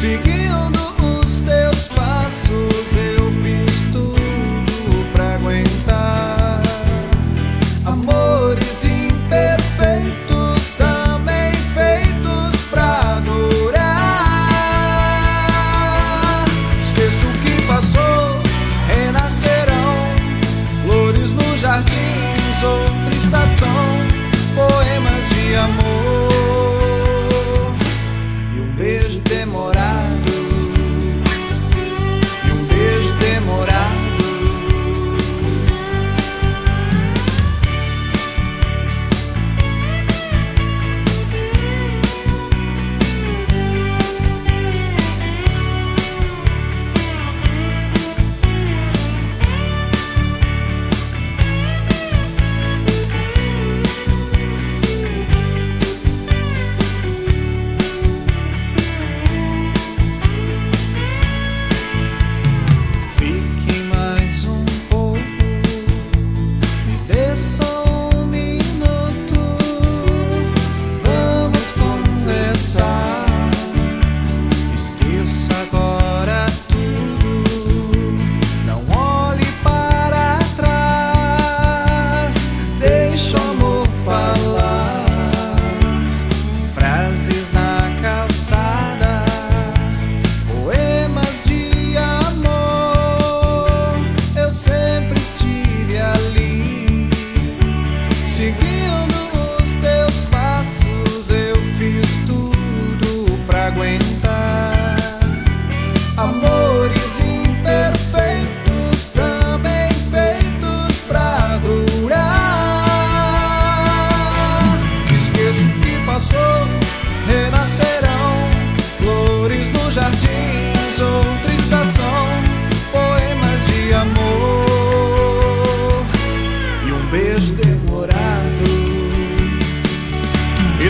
seguir.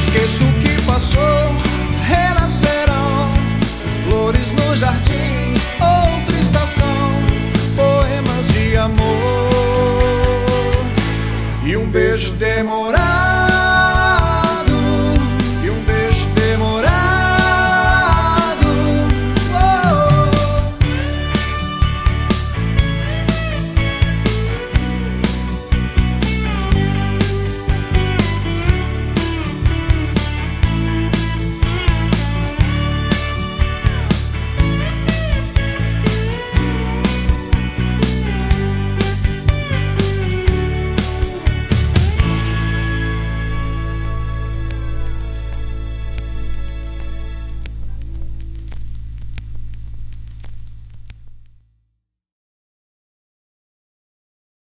Esqueço o que passou, renascerão flores nos jardins, outra estação, poemas de amor e um beijo demorado.